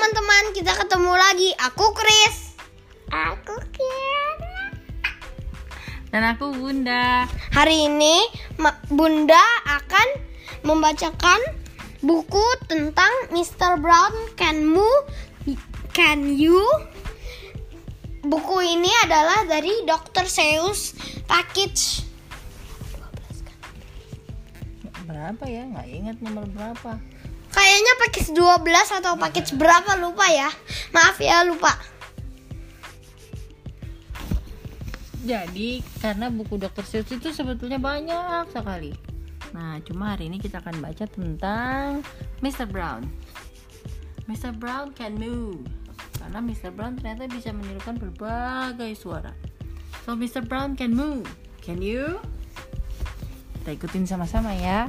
teman-teman, kita ketemu lagi. Aku Chris. Aku Kirana. Dan aku Bunda. Hari ini Bunda akan membacakan buku tentang Mr. Brown Can Move Can You Buku ini adalah dari Dr. Seuss Package Berapa ya? Nggak ingat nomor berapa. Kayaknya package 12 atau package berapa lupa ya Maaf ya lupa Jadi karena buku Dr. Seuss itu sebetulnya banyak sekali. Nah, cuma hari ini kita akan baca tentang Mr. Brown. Mr. Brown can move. Karena Mr. Brown ternyata bisa menirukan berbagai suara. So Mr. Brown can move. Can you? Kita ikutin sama-sama ya.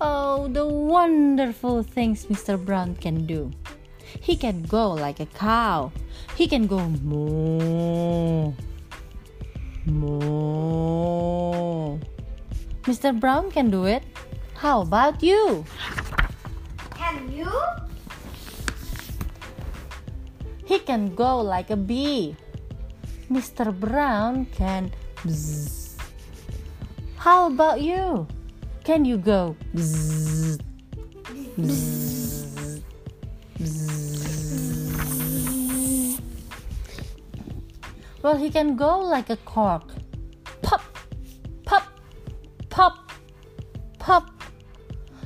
Oh, the wonderful things Mr. Brown can do. He can go like a cow. He can go moo. Moo. Mr. Brown can do it. How about you? Can you? He can go like a bee. Mr. Brown can bzz. How about you? Can you go. Well, he can go like a cork. Pop, pop, pop, pop.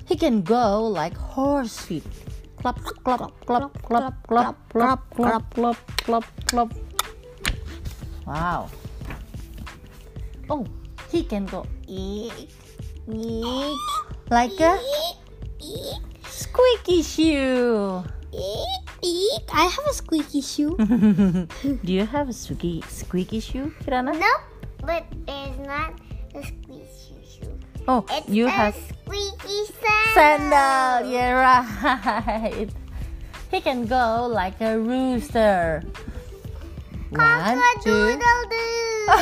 He can go like horse feet. Clap, clap, clap, clap, clap, clap, clap, clap, clap, clap. Wow. Oh, he can go eek, like a squeaky shoe. I have a squeaky shoe. Do you have a squeaky, squeaky shoe, Kirana? No, but it's not a squeaky shoe. Oh, It's you a have squeaky sandal. sandal. Yeah, right. He can go like a rooster. One, two.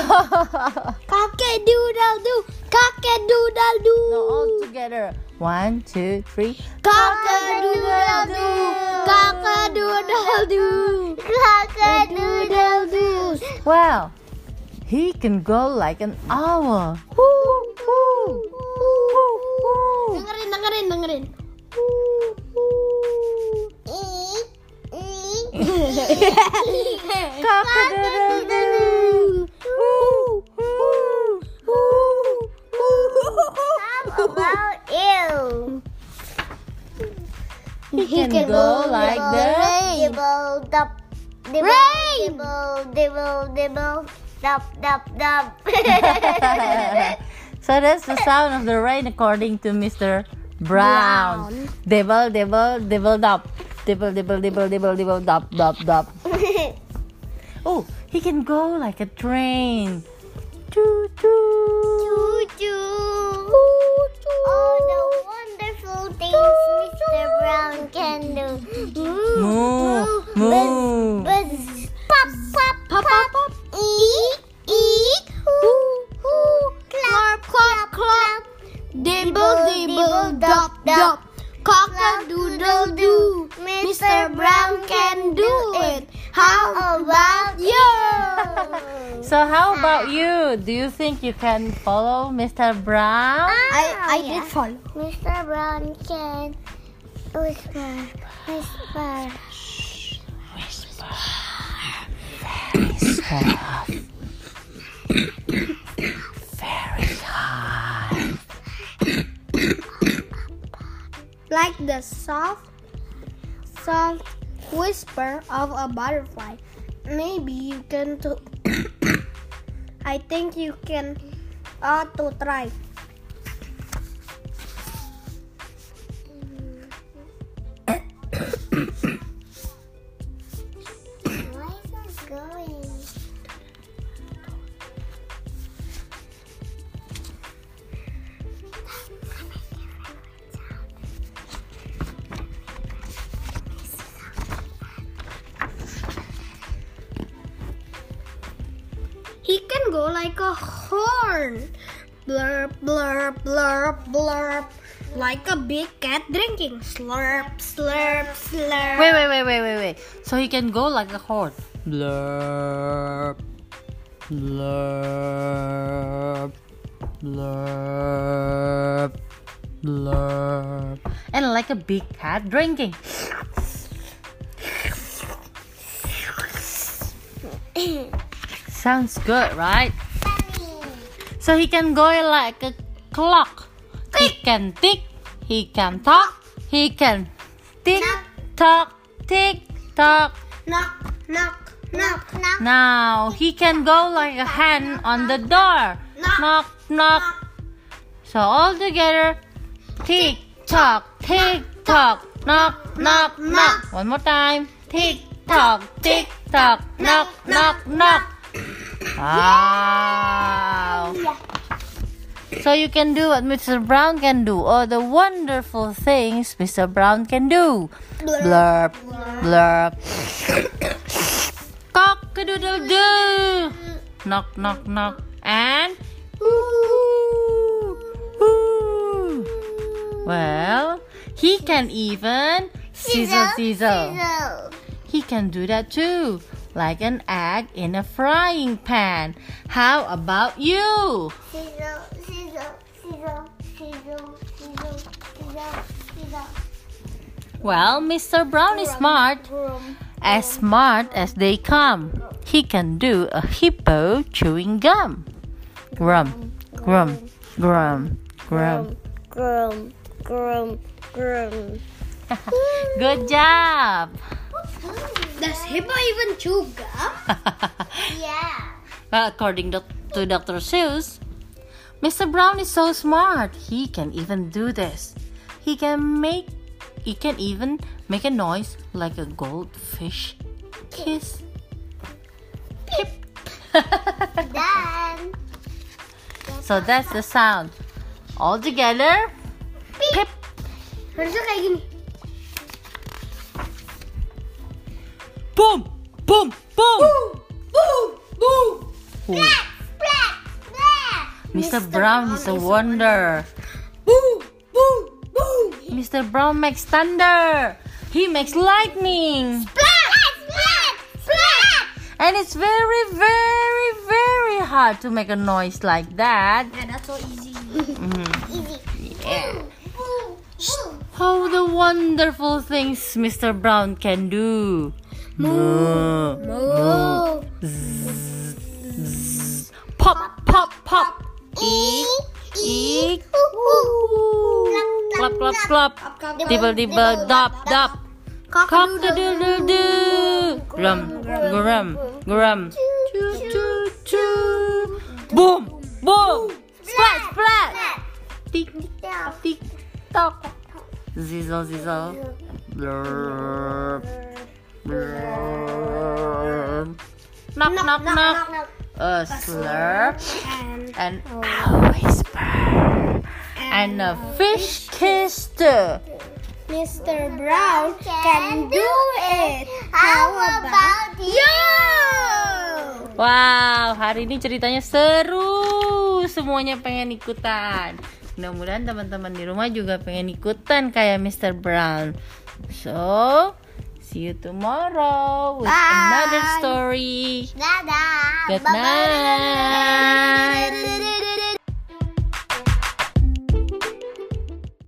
Cock-a-doodle-doo, cock-a-doodle-doo. No, all together. One, two, three. Cock-a-doodle-doo, cock-a-doodle-doo, cock-a-doodle-doo. Wow, he can go like an owl. Woo, woo, woo, woo. Dengerin, dengerin, dengerin. Cock-a-doodle. Dub, dibble, Rain. dibble, dibble, dibble, dub, dub, dub. so that's the sound of the rain according to Mr. Brown. Brown. Dibble, dibble, dibble, dop. Dibble, dibble, dibble, dibble, dibble, dop, dop, dop. Oh, he can go like a train. Choo choo. Choo-choo. All the wonderful things Mr. Brown can do. Moo, moo. Dibble, dop, dop. Cock a doodle doo. Mr. Brown can do it. How about you? So how ah. about you? Do you think you can follow Mr. Brown? Ah. I, I yeah. did follow. Mr. Brown can whisper, whisper. Whisper. Very Like the soft, soft whisper of a butterfly. Maybe you can. I think you can uh, to try. He go like a horn. Blurp, blurp, blurp, blurp. Like a big cat drinking. Slurp, slurp, slurp. Wait, wait, wait, wait, wait, wait. So he can go like a horn. Blurp, blurp, blurp, blurp. And like a big cat drinking. Sounds good, right? So he can go like a clock. He can tick, he can talk, he can tick tock, tick tock. Knock, knock, knock, knock. Now he can go like a hand on the door. Knock, knock. So all together, tick tock, tick tock, knock, knock, knock. One more time. Tick tock, tick tock, knock, knock, knock. Wow. So you can do what Mr. Brown can do, all the wonderful things Mr. Brown can do. Blurp, blurp. Cock a doodle doo. Knock, knock, knock. And. Ooh, ooh. Well, he can even sizzle, sizzle. He can do that too, like an egg in a frying pan. How about you? Sizzle, sizzle, sizzle, sizzle, sizzle, sizzle, sizzle. Well, Mr. Brown is smart, as smart as they come. He can do a hippo chewing gum. Grum, grum, grum, grum. Grum, grum, grum. Good job. Does hippo even chew gum? Yeah. according to, Dr. Seuss, Mr. Brown is so smart. He can even do this. He can make he can even make a noise like a goldfish kiss. Pip. Done. so that's the sound. All together. Pip. Harusnya kayak gini. Boom. Boom. Boom. Boom, boom. Ooh, Splat, splat. Mr. Brown is a wonder. Boom, boom, boom. Mr. Brown makes thunder. He makes lightning. Splat, splat, splat. And it's very, very, very hard to make a noise like that. Yeah, that's so easy. Mhm. Easy. Yeah. Boom, boom. Oh, the wonderful things Mr. Brown can do. Moo. Moo. Pop, pop, pop. Eek, eek. Clap, clap, clap. Dibble, dibble, dop, dop. Cock a doodle doo doo. Grum, grum, grum. Choo, choo, choo. Boom, boom. Splat, splat. Tick, tick, tock. Zizzle, zizzle. Blurp, blurp. Knock, knock, knock. A slurp And a whisper and a fish kiss too. Mr. Brown can do it. How about you? Wow, hari ini ceritanya seru. Semuanya pengen ikutan. Mudah-mudahan teman-teman di rumah juga pengen ikutan kayak Mr. Brown. So, see you tomorrow with another story. Dadah. Good Bye-bye. night.